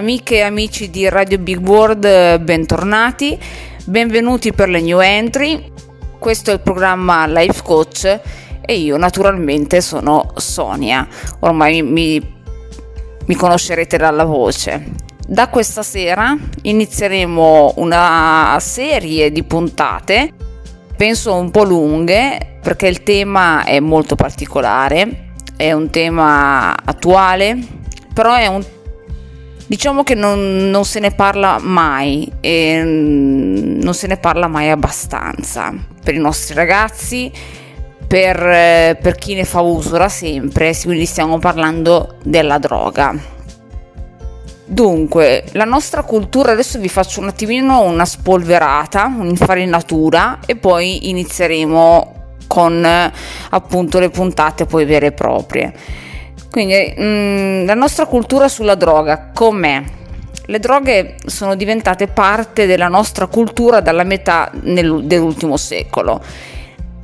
amiche e amici di Radio Big World, bentornati, benvenuti per le new entry. Questo è il programma Life Coach e io naturalmente sono Sonia, ormai mi, mi conoscerete dalla voce. Da questa sera inizieremo una serie di puntate, penso un po' lunghe, perché il tema è molto particolare, è un tema attuale, però è un diciamo che non, non, se ne parla mai e non se ne parla mai abbastanza per i nostri ragazzi per, eh, per chi ne fa uso da sempre, quindi stiamo parlando della droga. Dunque, la nostra cultura, adesso vi faccio un attimino una spolverata, un'infarinatura e poi inizieremo con appunto le puntate poi vere e proprie. Quindi mh, mm, la nostra cultura sulla droga com'è? Le droghe sono diventate parte della nostra cultura dalla metà nel, dell'ultimo secolo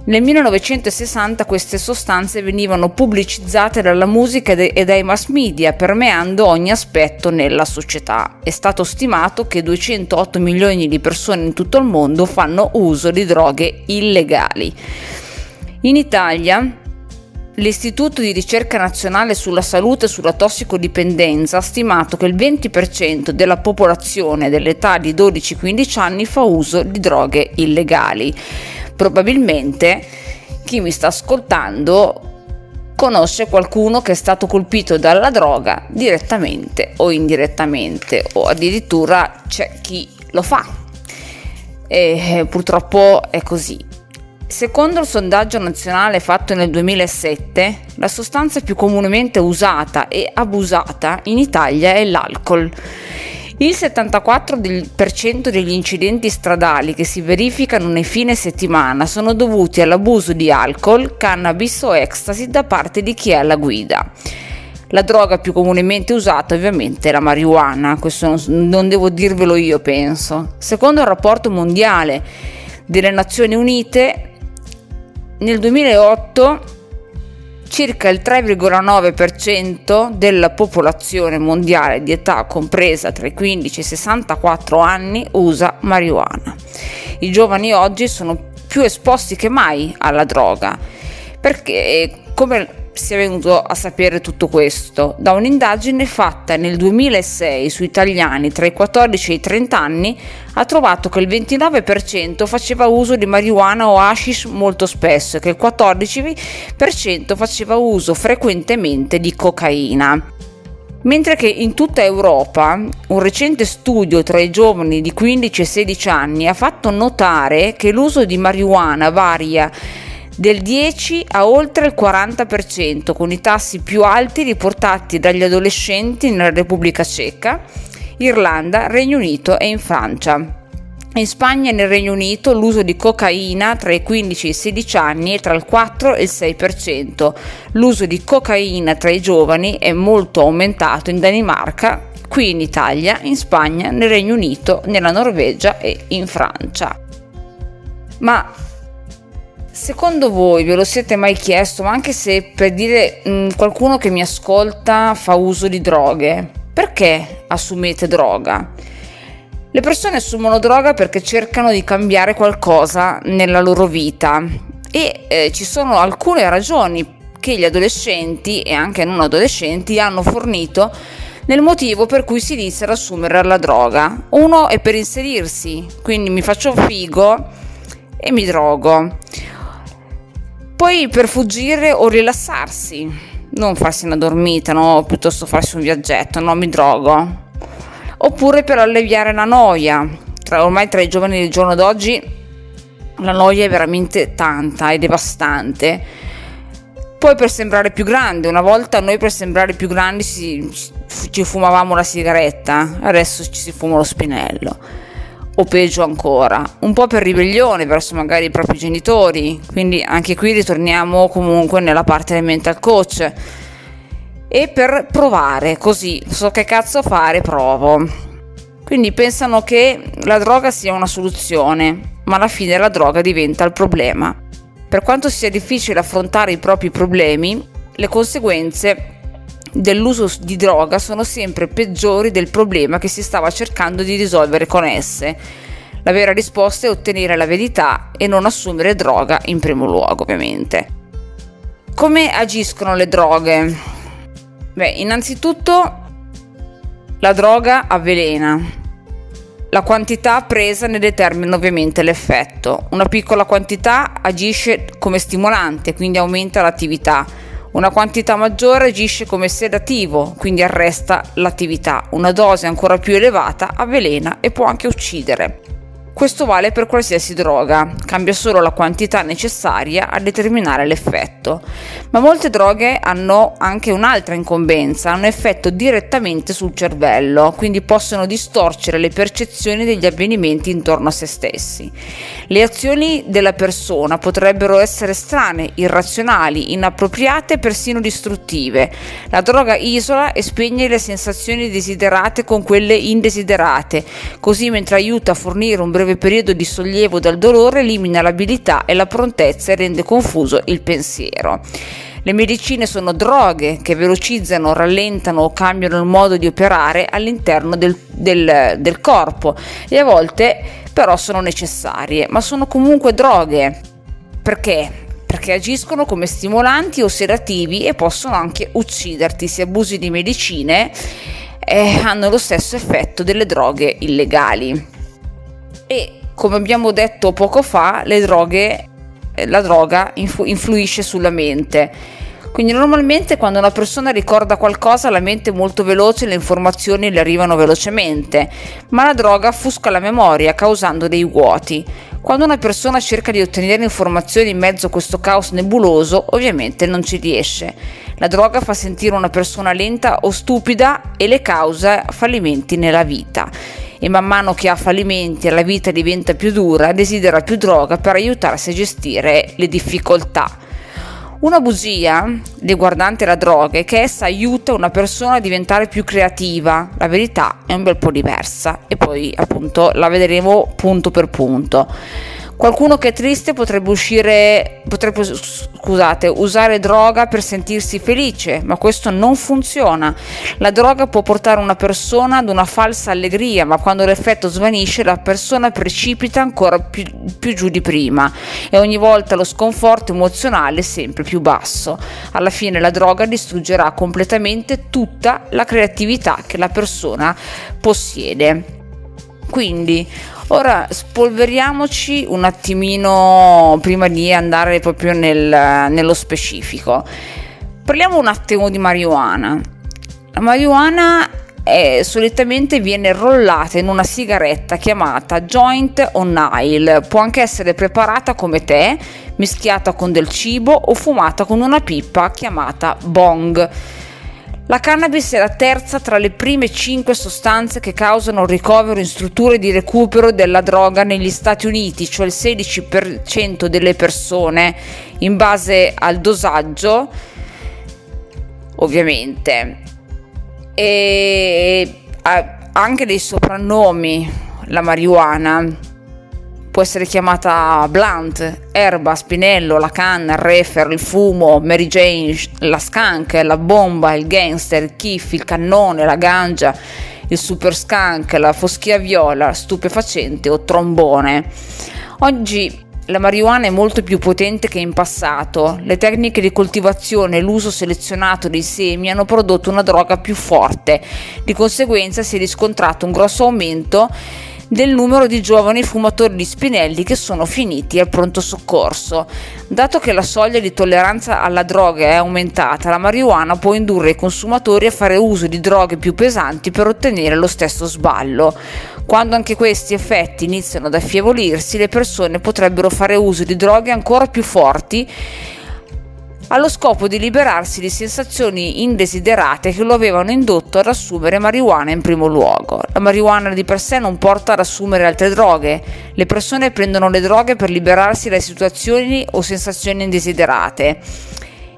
nel 1960 queste sostanze venivano pubblicizzate dalla musica e dai mass media, permeando ogni aspetto nella società. È stato stimato che 208 milioni di persone in tutto il mondo fanno uso di droghe illegali. In Italia L'Istituto di ricerca nazionale sulla salute e sulla tossicodipendenza ha stimato che il 20% della popolazione dell'età di 12-15 anni fa uso di droghe illegali probabilmente chi mi sta ascoltando conosce qualcuno che è stato colpito dalla droga direttamente o indirettamente o addirittura c'è chi lo fa e eh, purtroppo è così. Secondo il sondaggio nazionale fatto nel 2007, la sostanza più comunemente usata e abusata in Italia è l'alcol il 74% degli incidenti stradali che si verificano nei fine settimana sono dovuti all'abuso di alcol, cannabis o ecstasy da parte di chi è alla guida. La droga più comunemente usata ovviamente è la marijuana, questo non devo dirvelo io penso. Secondo il rapporto mondiale delle Nazioni Unite, nel 2008 circa il 3,9% della popolazione mondiale di età compresa tra i 15 e i 64 anni usa marijuana. I giovani oggi sono più esposti che mai alla droga perché come si è venuto a sapere tutto questo da un'indagine fatta nel 2006 su italiani tra i 14 e i 30 anni ha trovato che il 29% faceva uso di marijuana o hashish molto spesso e che il 14% faceva uso frequentemente di cocaina. Mentre che in tutta Europa un recente studio tra i giovani di 15 e 16 anni ha fatto notare che l'uso di marijuana varia del 10 a oltre il 40%, con i tassi più alti riportati dagli adolescenti nella Repubblica Ceca, Irlanda, Regno Unito e in Francia. In Spagna e nel Regno Unito l'uso di cocaina tra i 15 e i 16 anni è tra il 4 e il 6%. L'uso di cocaina tra i giovani è molto aumentato in Danimarca, qui in Italia, in Spagna, nel Regno Unito, nella Norvegia e in Francia. Ma Secondo voi ve lo siete mai chiesto, ma anche se per dire mh, mm, qualcuno che mi ascolta fa uso di droghe, perché assumete droga? Le persone assumono droga perché cercano di cambiare qualcosa nella loro vita e eh, ci sono alcune ragioni che gli adolescenti e anche non adolescenti hanno fornito nel motivo per cui si inizia ad assumere la droga. Uno è per inserirsi, quindi mi faccio figo e mi drogo. Poi per fuggire o rilassarsi, non farsi una dormita, no? piuttosto farsi un viaggetto, no? Mi drogo. Oppure per alleviare la noia. Tra, ormai tra i giovani del giorno d'oggi la noia è veramente tanta, è devastante. Poi per sembrare più grande, una volta noi per sembrare più grandi ci, ci fumavamo la sigaretta, adesso ci si fuma lo spinello o peggio ancora, un po' per ribellione verso magari i propri genitori, quindi anche qui ritorniamo comunque nella parte del mental coach e per provare, così so che cazzo fare, provo. Quindi pensano che la droga sia una soluzione, ma alla fine la droga diventa il problema. Per quanto sia difficile affrontare i propri problemi, le conseguenze dell'uso di droga sono sempre peggiori del problema che si stava cercando di risolvere con esse. La vera risposta è ottenere la verità e non assumere droga in primo luogo, ovviamente. Come agiscono le droghe? Beh, innanzitutto la droga avvelena, la quantità presa ne determina ovviamente l'effetto. Una piccola quantità agisce come stimolante, quindi aumenta l'attività. Una quantità maggiore agisce come sedativo, quindi arresta l'attività. Una dose ancora più elevata avvelena e può anche uccidere. Questo vale per qualsiasi droga, cambia solo la quantità necessaria a determinare l'effetto. Ma molte droghe hanno anche un'altra incombenza, hanno effetto direttamente sul cervello, quindi possono distorcere le percezioni degli avvenimenti intorno a se stessi. Le azioni della persona potrebbero essere strane, irrazionali, inappropriate persino distruttive. La droga isola e spegne le sensazioni desiderate con quelle indesiderate, così mentre aiuta a fornire un breve breve periodo di sollievo dal dolore elimina l'abilità e la prontezza e rende confuso il pensiero. Le medicine sono droghe che velocizzano, rallentano o cambiano il modo di operare all'interno del, del, del corpo e a volte però sono necessarie, ma sono comunque droghe. Perché? perché agiscono come stimolanti o sedativi e possono anche ucciderti se abusi di medicine eh, hanno lo stesso effetto delle droghe illegali e come abbiamo detto poco fa le droghe, eh, la droga influ- influisce sulla mente. Quindi normalmente quando una persona ricorda qualcosa la mente è molto veloce e le informazioni le arrivano velocemente, ma la droga offusca la memoria causando dei vuoti. Quando una persona cerca di ottenere informazioni in mezzo a questo caos nebuloso, ovviamente non ci riesce. La droga fa sentire una persona lenta o stupida e le causa fallimenti nella vita e man mano che ha fallimenti e la vita diventa più dura, desidera più droga per aiutarsi a gestire le difficoltà. Una bugia riguardante la droga è che essa aiuta una persona a diventare più creativa. La verità è un bel po' diversa e poi appunto la vedremo punto per punto. Qualcuno che è triste potrebbe uscire, potrebbe, scusate, usare droga per sentirsi felice, ma questo non funziona. La droga può portare una persona ad una falsa allegria, ma quando l'effetto svanisce la persona precipita ancora più, più giù di prima e ogni volta lo sconforto emozionale è sempre più basso. Alla fine la droga distruggerà completamente tutta la creatività che la persona possiede. Quindi Ora spolveriamoci un attimino prima di andare proprio nel, nello specifico. Parliamo un attimo di marijuana. La marijuana è, solitamente viene rollata in una sigaretta chiamata joint o nile. Può anche essere preparata come tè, mischiata con del cibo o fumata con una pipa chiamata bong. La cannabis è la terza tra le prime cinque sostanze che causano ricovero in strutture di recupero della droga negli Stati Uniti, cioè il 16% delle persone in base al dosaggio, ovviamente. E ha anche dei soprannomi, la marijuana può essere chiamata blunt, erba, spinello, la canna, il refer, il fumo, Mary Jane, la skunk, la bomba, il gangster, il kiff, il cannone, la ganja, il super skunk, la foschia viola, stupefacente o trombone. Oggi la marijuana è molto più potente che in passato. Le tecniche di coltivazione e l'uso selezionato dei semi hanno prodotto una droga più forte. Di conseguenza si è riscontrato un grosso aumento del numero di giovani fumatori di spinelli che sono finiti al pronto soccorso. Dato che la soglia di tolleranza alla droga è aumentata, la marijuana può indurre i consumatori a fare uso di droghe più pesanti per ottenere lo stesso sballo. Quando anche questi effetti iniziano ad affievolirsi, le persone potrebbero fare uso di droghe ancora più forti allo scopo di liberarsi di sensazioni indesiderate che lo avevano indotto ad assumere marijuana in primo luogo. La marijuana di per sé non porta ad assumere altre droghe, le persone prendono le droghe per liberarsi da situazioni o sensazioni indesiderate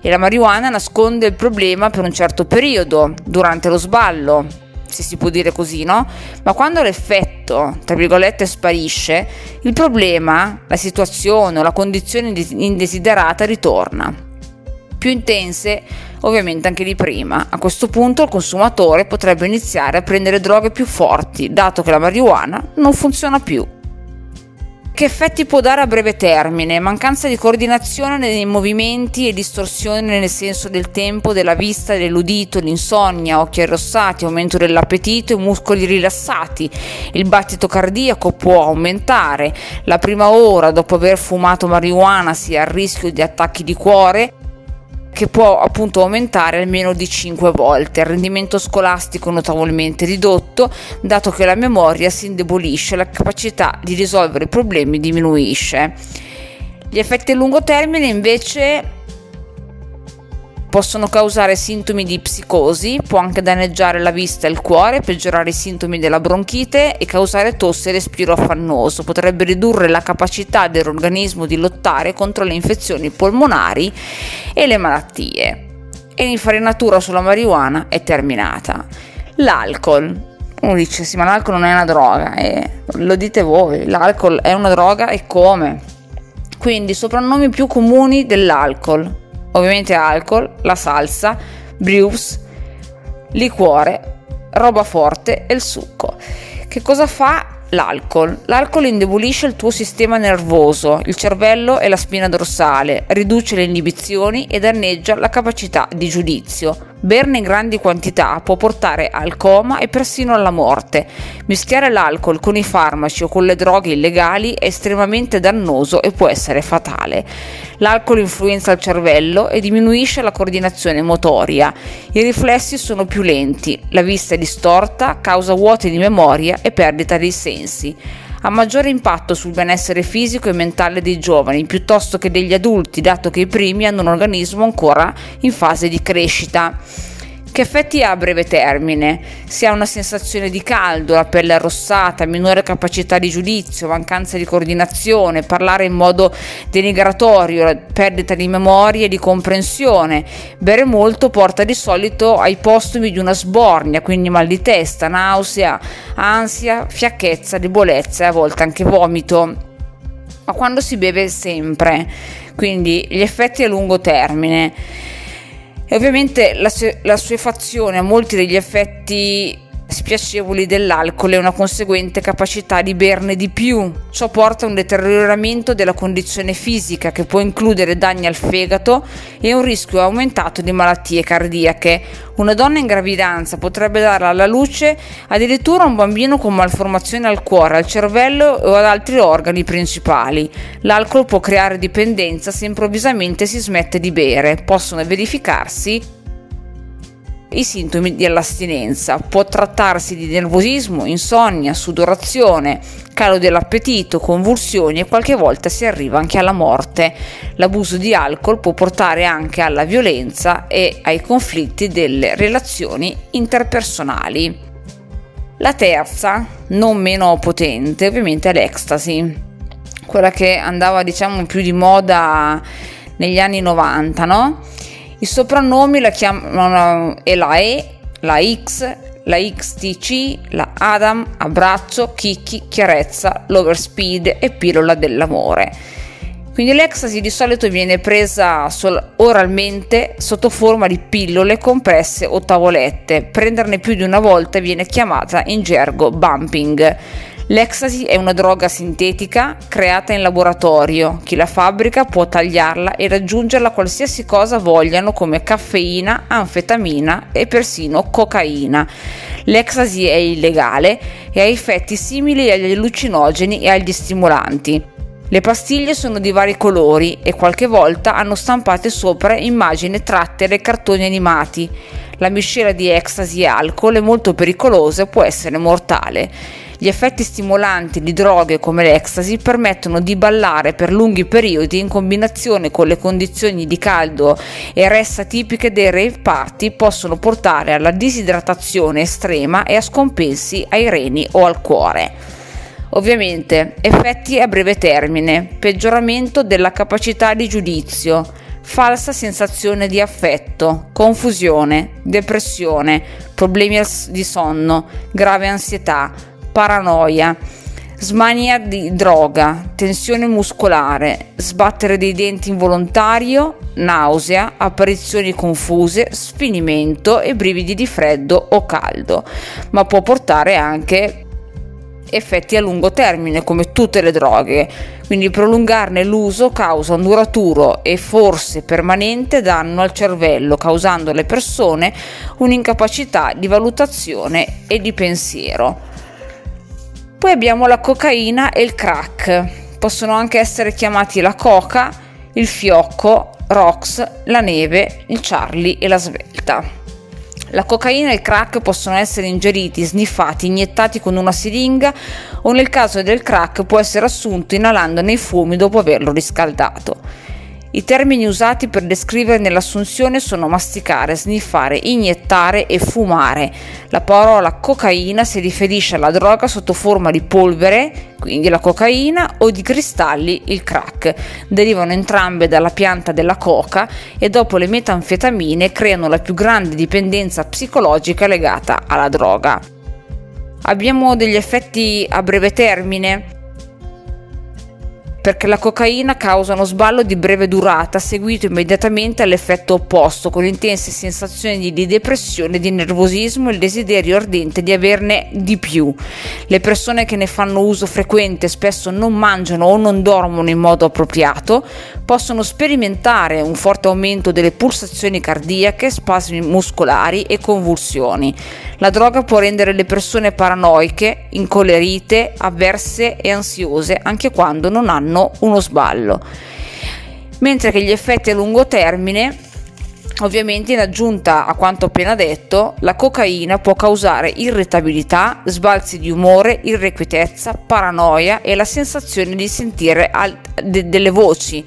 e la marijuana nasconde il problema per un certo periodo, durante lo sballo, se si può dire così, no? Ma quando l'effetto, tra virgolette, sparisce, il problema, la situazione o la condizione indesiderata ritorna più intense ovviamente anche di prima. A questo punto il consumatore potrebbe iniziare a prendere droghe più forti, dato che la marijuana non funziona più. Che effetti può dare a breve termine? Mancanza di coordinazione nei movimenti e distorsione nel senso del tempo, della vista, dell'udito, l'insonnia, occhi arrossati, aumento dell'appetito e muscoli rilassati. Il battito cardiaco può aumentare. La prima ora dopo aver fumato marijuana si ha il rischio di attacchi di cuore che può appunto aumentare almeno di 5 volte. Il rendimento scolastico notevolmente ridotto, dato che la memoria si indebolisce, la capacità di risolvere i problemi diminuisce. Gli effetti a lungo termine invece Possono causare sintomi di psicosi, può anche danneggiare la vista e il cuore, peggiorare i sintomi della bronchite e causare tosse e respiro affannoso. Potrebbe ridurre la capacità dell'organismo di lottare contro le infezioni polmonari e le malattie. E l'infarinatura sulla marijuana è terminata. L'alcol. Uno dice sì ma l'alcol non è una droga, e lo dite voi, l'alcol è una droga e come? Quindi soprannomi più comuni dell'alcol ovviamente alcol, la salsa, brews, liquore, roba forte e il succo. Che cosa fa l'alcol? L'alcol indebolisce il tuo sistema nervoso, il cervello e la spina dorsale, riduce le inibizioni e danneggia la capacità di giudizio. Berne in grandi quantità può portare al coma e persino alla morte. Mischiare l'alcol con i farmaci o con le droghe illegali è estremamente dannoso e può essere fatale. L'alcol influenza il cervello e diminuisce la coordinazione motoria. I riflessi sono più lenti, la vista è distorta, causa vuote di memoria e perdita dei sensi ha maggiore impatto sul benessere fisico e mentale dei giovani piuttosto che degli adulti, dato che i primi hanno un organismo ancora in fase di crescita. Che effetti ha a breve termine? Si ha una sensazione di caldo, la pelle arrossata, minore capacità di giudizio, mancanza di coordinazione, parlare in modo denigratorio, perdita di memoria e di comprensione. Bere molto porta di solito ai postumi di una sbornia, quindi mal di testa, nausea, ansia, fiacchezza, debolezza e a volte anche vomito. Ma quando si beve sempre, quindi gli effetti a lungo termine e ovviamente la, la suefazione a molti degli effetti spiacevoli dell'alcol e una conseguente capacità di berne di più. Ciò porta a un deterioramento della condizione fisica che può includere danni al fegato e un rischio aumentato di malattie cardiache. Una donna in gravidanza potrebbe dare alla luce addirittura un bambino con malformazione al cuore, al cervello o ad altri organi principali. L'alcol può creare dipendenza se improvvisamente si smette di bere. Possono verificarsi i sintomi dell'astinenza. Può trattarsi di nervosismo, insonnia, sudorazione, calo dell'appetito, convulsioni e qualche volta si arriva anche alla morte. L'abuso di alcol può portare anche alla violenza e ai conflitti delle relazioni interpersonali. La terza, non meno potente, ovviamente è l'ecstasy, quella che andava diciamo più di moda negli anni 90, no? I soprannomi la chiamano e la E, la X, la XTC, la Adam, Abbraccio, Kiki, Chiarezza, l'Overspeed e Pillola dell'amore. Quindi l'ecstasy di solito viene presa sol- oralmente sotto forma di pillole compresse o tavolette. Prenderne più di una volta viene chiamata in gergo bumping. L'ecstasy è una droga sintetica creata in laboratorio. Chi la fabbrica può tagliarla e raggiungerla qualsiasi cosa vogliano come caffeina, anfetamina e persino cocaina. L'ecstasy è illegale e ha effetti simili agli allucinogeni e agli stimolanti. Le pastiglie sono di vari colori e qualche volta hanno stampate sopra immagini tratte dai cartoni animati. La miscela di ecstasy e alcol è molto pericolosa e può essere mortale. Gli effetti stimolanti di droghe come l'ecstasy permettono di ballare per lunghi periodi in combinazione con le condizioni di caldo e ressa tipiche dei rave party possono portare alla disidratazione estrema e a scompensi ai reni o al cuore. Ovviamente, effetti a breve termine, peggioramento della capacità di giudizio, falsa sensazione di affetto, confusione, depressione, problemi di sonno, grave ansietà, paranoia, smania di droga, tensione muscolare, sbattere dei denti involontario, nausea, apparizioni confuse, sfinimento e brividi di freddo o caldo, ma può portare anche effetti a lungo termine come tutte le droghe, quindi prolungarne l'uso causa un duraturo e forse permanente danno al cervello, causando alle persone un'incapacità di valutazione e di pensiero. Poi abbiamo la cocaina e il crack, possono anche essere chiamati la coca, il fiocco, Rox, la neve, il Charlie e la svelta. La cocaina e il crack possono essere ingeriti, sniffati, iniettati con una siringa o nel caso del crack può essere assunto inalando nei fumi dopo averlo riscaldato. I termini usati per descriverne l'assunzione sono masticare, sniffare, iniettare e fumare. La parola cocaina si riferisce alla droga sotto forma di polvere, quindi la cocaina, o di cristalli, il crack. Derivano entrambe dalla pianta della coca e dopo le metanfetamine creano la più grande dipendenza psicologica legata alla droga. Abbiamo degli effetti a breve termine perché la cocaina causa uno sballo di breve durata seguito immediatamente all'effetto opposto, con intense sensazioni di depressione, di nervosismo e il desiderio ardente di averne di più. Le persone che ne fanno uso frequente spesso non mangiano o non dormono in modo appropriato, possono sperimentare un forte aumento delle pulsazioni cardiache, spasmi muscolari e convulsioni. La droga può rendere le persone paranoiche, incolerite, avverse e ansiose anche quando non hanno uno sballo. Mentre che gli effetti a lungo termine Ovviamente in aggiunta a quanto appena detto, la cocaina può causare irritabilità, sbalzi di umore, irrequietezza, paranoia e la sensazione di sentire al- de- delle voci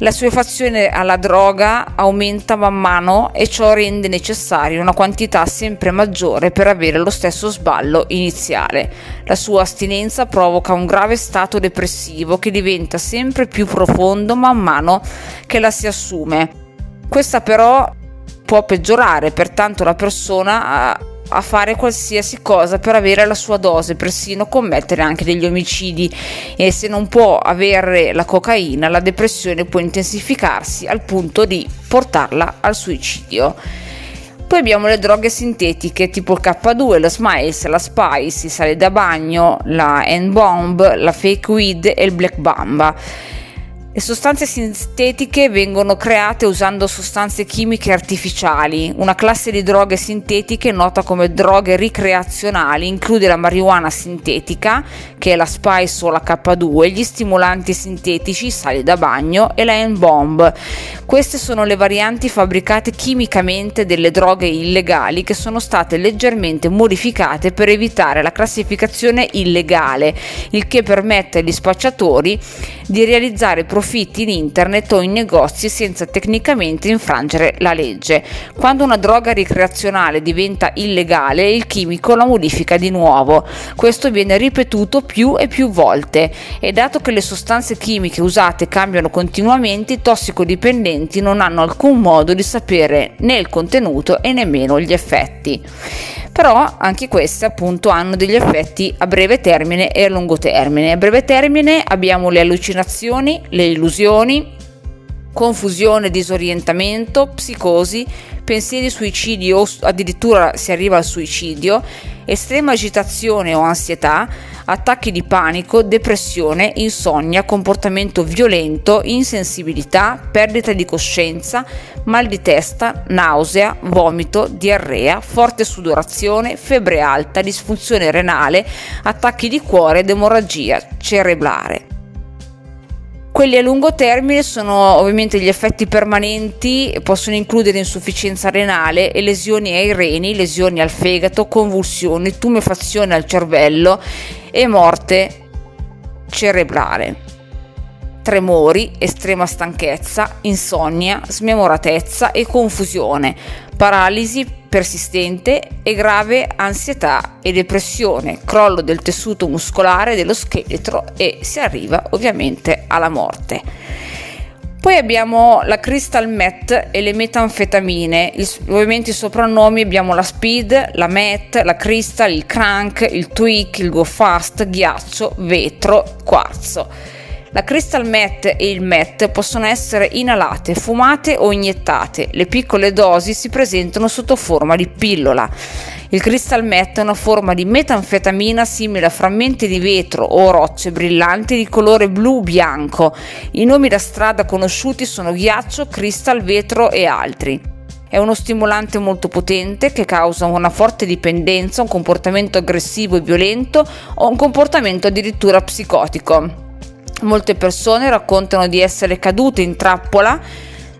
la sua fazione alla droga aumenta man mano e ciò rende necessaria una quantità sempre maggiore per avere lo stesso sballo iniziale. La sua astinenza provoca un grave stato depressivo che diventa sempre più profondo man mano che la si assume. Questa però può peggiorare, pertanto la persona a fare qualsiasi cosa per avere la sua dose, persino commettere anche degli omicidi e se non può avere la cocaina la depressione può intensificarsi al punto di portarla al suicidio. Poi abbiamo le droghe sintetiche tipo il K2, la Smiles, la Spice, il sale da bagno, la N-Bomb, la Fake Weed e il Black Bamba. Le sostanze sintetiche vengono create usando sostanze chimiche artificiali. Una classe di droghe sintetiche nota come droghe ricreazionali include la marijuana sintetica, che è la Spice o la K2, gli stimolanti sintetici, i sali da bagno e la N-Bomb. Queste sono le varianti fabbricate chimicamente delle droghe illegali che sono state leggermente modificate per evitare la classificazione illegale, il che permette agli spacciatori di realizzare profitti profitti in internet o in negozi senza tecnicamente infrangere la legge. Quando una droga ricreazionale diventa illegale, il chimico la modifica di nuovo. Questo viene ripetuto più e più volte e dato che le sostanze chimiche usate cambiano continuamente, i tossicodipendenti non hanno alcun modo di sapere né il contenuto e nemmeno gli effetti però anche queste appunto hanno degli effetti a breve termine e a lungo termine. A breve termine abbiamo le allucinazioni, le illusioni, confusione, disorientamento, psicosi, pensieri suicidi o addirittura si arriva al suicidio, estrema agitazione o ansietà, attacchi di panico, depressione, insonnia, comportamento violento, insensibilità, perdita di coscienza, mal di testa, nausea, vomito, diarrea, forte sudorazione, febbre alta, disfunzione renale, attacchi di cuore ed emorragia cerebrale. Quelli a lungo termine sono ovviamente gli effetti permanenti, possono includere insufficienza renale e lesioni ai reni, lesioni al fegato, convulsioni, tumefazione al cervello e morte cerebrale. Tremori, estrema stanchezza, insonnia, smemoratezza e confusione, paralisi persistente e grave ansietà e depressione, crollo del tessuto muscolare dello scheletro e si arriva ovviamente alla morte. Poi abbiamo la crystal meth e le metanfetamine, il, ovviamente i soprannomi abbiamo la speed, la meth, la crystal, il crank, il tweak, il go fast, ghiaccio, vetro, quarzo. La crystal meth e il meth possono essere inalate, fumate o iniettate. Le piccole dosi si presentano sotto forma di pillola. Il crystal meth è una forma di metanfetamina simile a frammenti di vetro o rocce brillanti di colore blu-bianco. I nomi da strada conosciuti sono ghiaccio, crystal, vetro e altri. È uno stimolante molto potente che causa una forte dipendenza, un comportamento aggressivo e violento o un comportamento addirittura psicotico. Molte persone raccontano di essere cadute in trappola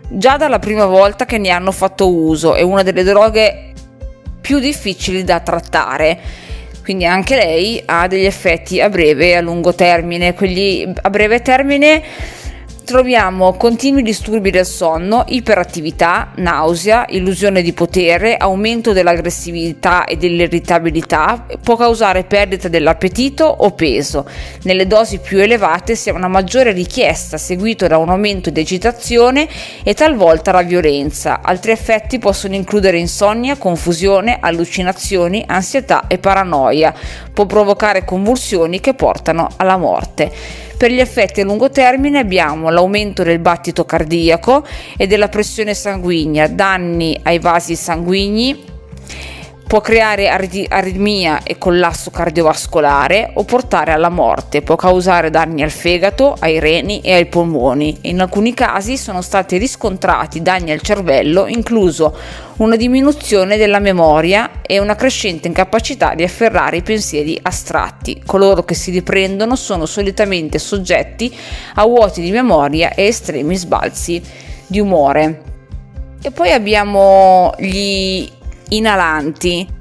già dalla prima volta che ne hanno fatto uso, è una delle droghe più difficili da trattare. Quindi anche lei ha degli effetti a breve e a lungo termine. Quelli a breve termine troviamo continui disturbi del sonno, iperattività, nausea, illusione di potere, aumento dell'aggressività e dell'irritabilità, può causare perdita dell'appetito o peso. Nelle dosi più elevate si ha una maggiore richiesta, seguito da un aumento di agitazione e talvolta la violenza. Altri effetti possono includere insonnia, confusione, allucinazioni, ansietà e paranoia. Può provocare convulsioni che portano alla morte. Per gli effetti a lungo termine abbiamo l'aumento del battito cardiaco e della pressione sanguigna, danni ai vasi sanguigni, può creare aritmia e collasso cardiovascolare o portare alla morte, può causare danni al fegato, ai reni e ai polmoni. In alcuni casi sono stati riscontrati danni al cervello, incluso una diminuzione della memoria e una crescente incapacità di afferrare i pensieri astratti. Coloro che si riprendono sono solitamente soggetti a vuoti di memoria e estremi sbalzi di umore. E poi abbiamo gli inalanti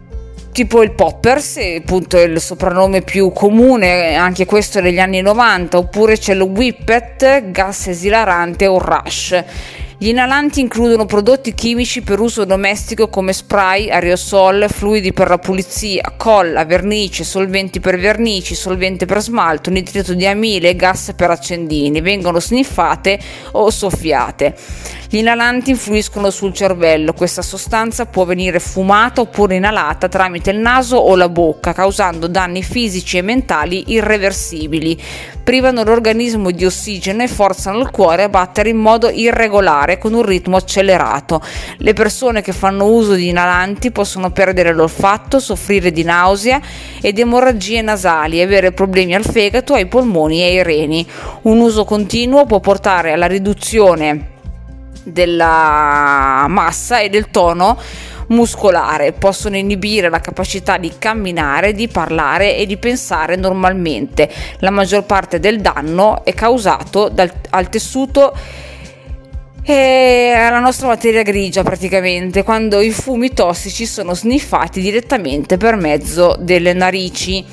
tipo il Poppers, appunto è il soprannome più comune, anche questo negli anni 90, oppure c'è lo Whippet, gas esilarante o Rush. Gli inalanti includono prodotti chimici per uso domestico come spray, aerosol, fluidi per la pulizia, colla, vernice, solventi per vernici, solvente per smalto, nitrito di amile e gas per accendini. Vengono sniffate o soffiate. Gli inalanti influiscono sul cervello. Questa sostanza può venire fumata oppure inalata tramite il naso o la bocca, causando danni fisici e mentali irreversibili. Privano l'organismo di ossigeno e forzano il cuore a battere in modo irregolare con un ritmo accelerato. Le persone che fanno uso di inalanti possono perdere l'olfatto, soffrire di nausea ed emorragie nasali, avere problemi al fegato, ai polmoni e ai reni. Un uso continuo può portare alla riduzione della massa e del tono muscolare, possono inibire la capacità di camminare, di parlare e di pensare normalmente. La maggior parte del danno è causato dal, al tessuto e alla nostra materia grigia praticamente quando i fumi tossici sono sniffati direttamente per mezzo delle narici.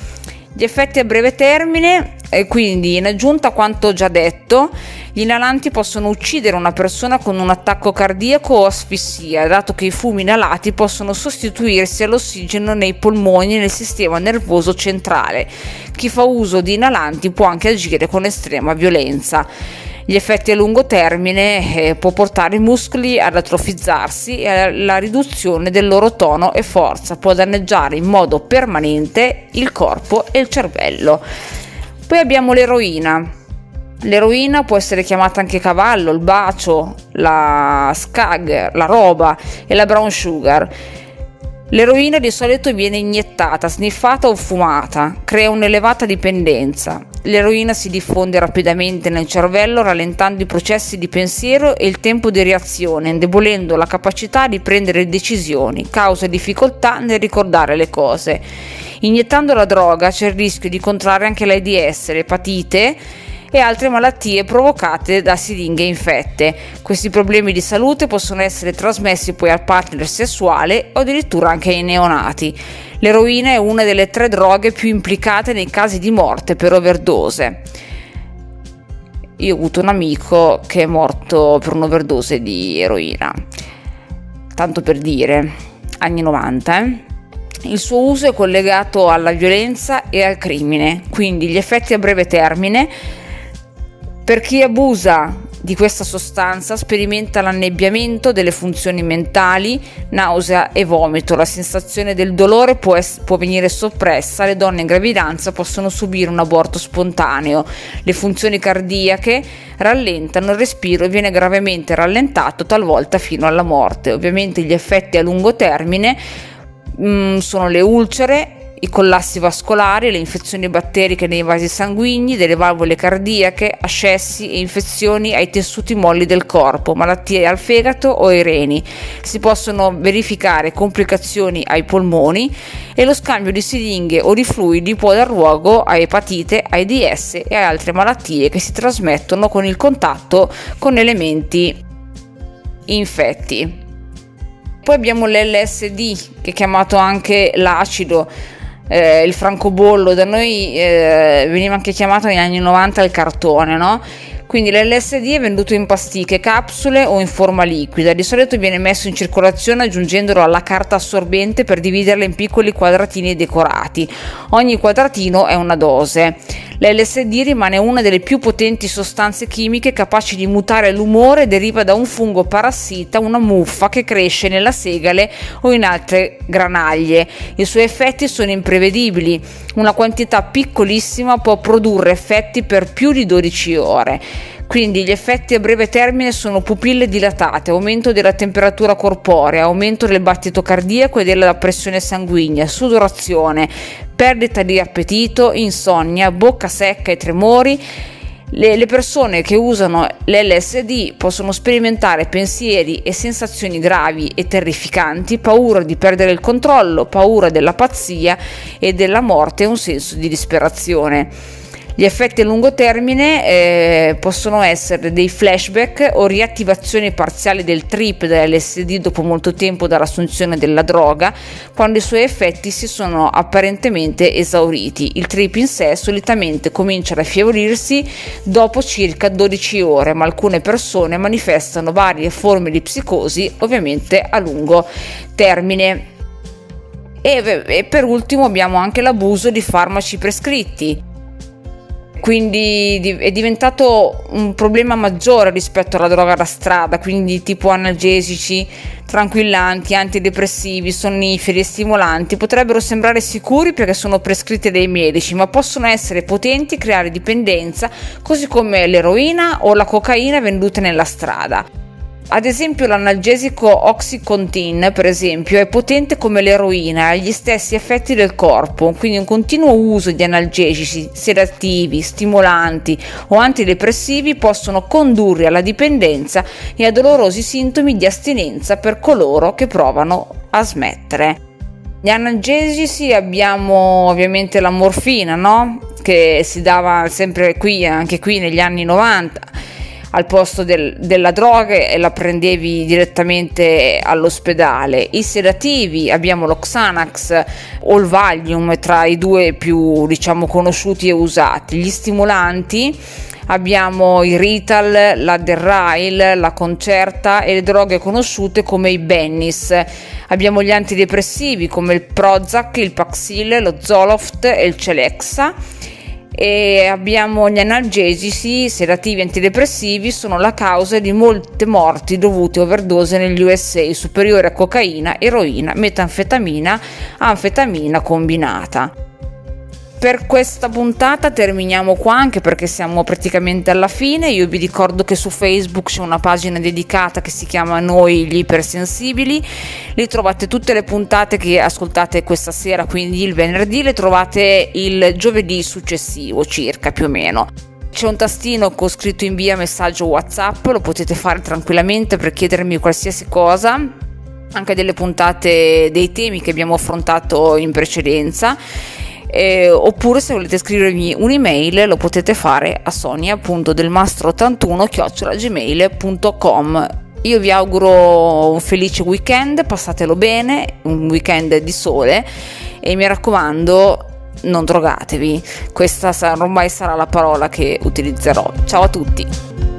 Gli effetti a breve termine, quindi in aggiunta a quanto già detto, gli inalanti possono uccidere una persona con un attacco cardiaco o asfissia, dato che i fumi inalati possono sostituirsi all'ossigeno nei polmoni e nel sistema nervoso centrale. Chi fa uso di inalanti può anche agire con estrema violenza. Gli effetti a lungo termine eh, può portare i muscoli ad atrofizzarsi e alla riduzione del loro tono e forza, può danneggiare in modo permanente il corpo e il cervello. Poi abbiamo l'eroina. L'eroina può essere chiamata anche cavallo, il bacio, la scag, la roba e la brown sugar. L'eroina di solito viene iniettata, sniffata o fumata, crea un'elevata dipendenza. L'eroina si diffonde rapidamente nel cervello rallentando i processi di pensiero e il tempo di reazione, indebolendo la capacità di prendere decisioni, causa difficoltà nel ricordare le cose. Iniettando la droga c'è il rischio di contrarre anche l'AIDS, l'epatite e altre malattie provocate da siringhe infette. Questi problemi di salute possono essere trasmessi poi al partner sessuale o addirittura anche ai neonati. L'eroina è una delle tre droghe più implicate nei casi di morte per overdose. Io ho avuto un amico che è morto per un'overdose di eroina. Tanto per dire, anni 90, eh? Il suo uso è collegato alla violenza e al crimine, quindi gli effetti a breve termine per chi abusa di questa sostanza sperimenta l'annebbiamento delle funzioni mentali, nausea e vomito. La sensazione del dolore può, es- può venire soppressa, le donne in gravidanza possono subire un aborto spontaneo, le funzioni cardiache rallentano il respiro e viene gravemente rallentato talvolta fino alla morte. Ovviamente gli effetti a lungo termine mh, sono le ulcere i collassi vascolari, le infezioni batteriche nei vasi sanguigni, delle valvole cardiache, ascessi e infezioni ai tessuti molli del corpo, malattie al fegato o ai reni. Si possono verificare complicazioni ai polmoni e lo scambio di siringhe o di fluidi può dar luogo a epatite, AIDS e altre malattie che si trasmettono con il contatto con elementi infetti. Poi abbiamo l'LSD, che è chiamato anche l'acido, eh, il francobollo, da noi eh, veniva anche chiamato negli anni 90 il cartone, no? Quindi l'LSD è venduto in pasticche, capsule o in forma liquida. Di solito viene messo in circolazione aggiungendolo alla carta assorbente per dividerla in piccoli quadratini decorati. Ogni quadratino è una dose. L'LSD rimane una delle più potenti sostanze chimiche capaci di mutare l'umore e deriva da un fungo parassita, una muffa che cresce nella segale o in altre granaglie. I suoi effetti sono imprevedibili. Una quantità piccolissima può produrre effetti per più di 12 ore. Quindi gli effetti a breve termine sono pupille dilatate, aumento della temperatura corporea, aumento del battito cardiaco e della pressione sanguigna, sudorazione, perdita di appetito, insonnia, bocca secca e tremori. Le, le, persone che usano l'LSD possono sperimentare pensieri e sensazioni gravi e terrificanti, paura di perdere il controllo, paura della pazzia e della morte e un senso di disperazione. Gli effetti a lungo termine eh, possono essere dei flashback o riattivazioni parziali del trip dell'LSD dopo molto tempo dall'assunzione della droga, quando i suoi effetti si sono apparentemente esauriti. Il trip in sé solitamente comincia ad affievolirsi dopo circa 12 ore, ma alcune persone manifestano varie forme di psicosi, ovviamente a lungo termine. E, e per ultimo abbiamo anche l'abuso di farmaci prescritti quindi è diventato un problema maggiore rispetto alla droga da strada, quindi tipo analgesici, tranquillanti, antidepressivi, sonniferi e stimolanti potrebbero sembrare sicuri perché sono prescritti dai medici, ma possono essere potenti e creare dipendenza, così come l'eroina o la cocaina vendute nella strada. Ad esempio l'analgesico Oxycontin, per esempio, è potente come l'eroina, ha gli stessi effetti del corpo, quindi un continuo uso di analgesici, sedativi, stimolanti o antidepressivi possono condurre alla dipendenza e a dolorosi sintomi di astinenza per coloro che provano a smettere. Gli analgesici abbiamo ovviamente la morfina, no? Che si dava sempre qui, anche qui negli anni 90 al posto del, della droga e la prendevi direttamente all'ospedale. I sedativi abbiamo lo Xanax o il Valium tra i due più diciamo conosciuti e usati. Gli stimolanti abbiamo il Rital, la Derrail, la Concerta e le droghe conosciute come i Bennis. Abbiamo gli antidepressivi come il Prozac, il Paxil, lo Zoloft e il Celexa e abbiamo gli analgesici sedativi antidepressivi sono la causa di molte morti dovute a overdose negli USA superiore a cocaina, eroina, metanfetamina, anfetamina combinata. Per questa puntata terminiamo qua anche perché siamo praticamente alla fine. Io vi ricordo che su Facebook c'è una pagina dedicata che si chiama Noi gli ipersensibili. Lì trovate tutte le puntate che ascoltate questa sera, quindi il venerdì, le trovate il giovedì successivo circa più o meno. C'è un tastino con scritto invia messaggio WhatsApp, lo potete fare tranquillamente per chiedermi qualsiasi cosa anche delle puntate dei temi che abbiamo affrontato in precedenza eh, oppure se volete scrivermi un'email lo potete fare a sonia.delmastro81 chiocciolagmail.com io vi auguro un felice weekend, passatelo bene, un weekend di sole e mi raccomando non drogatevi, questa ormai sarà la parola che utilizzerò. Ciao a tutti!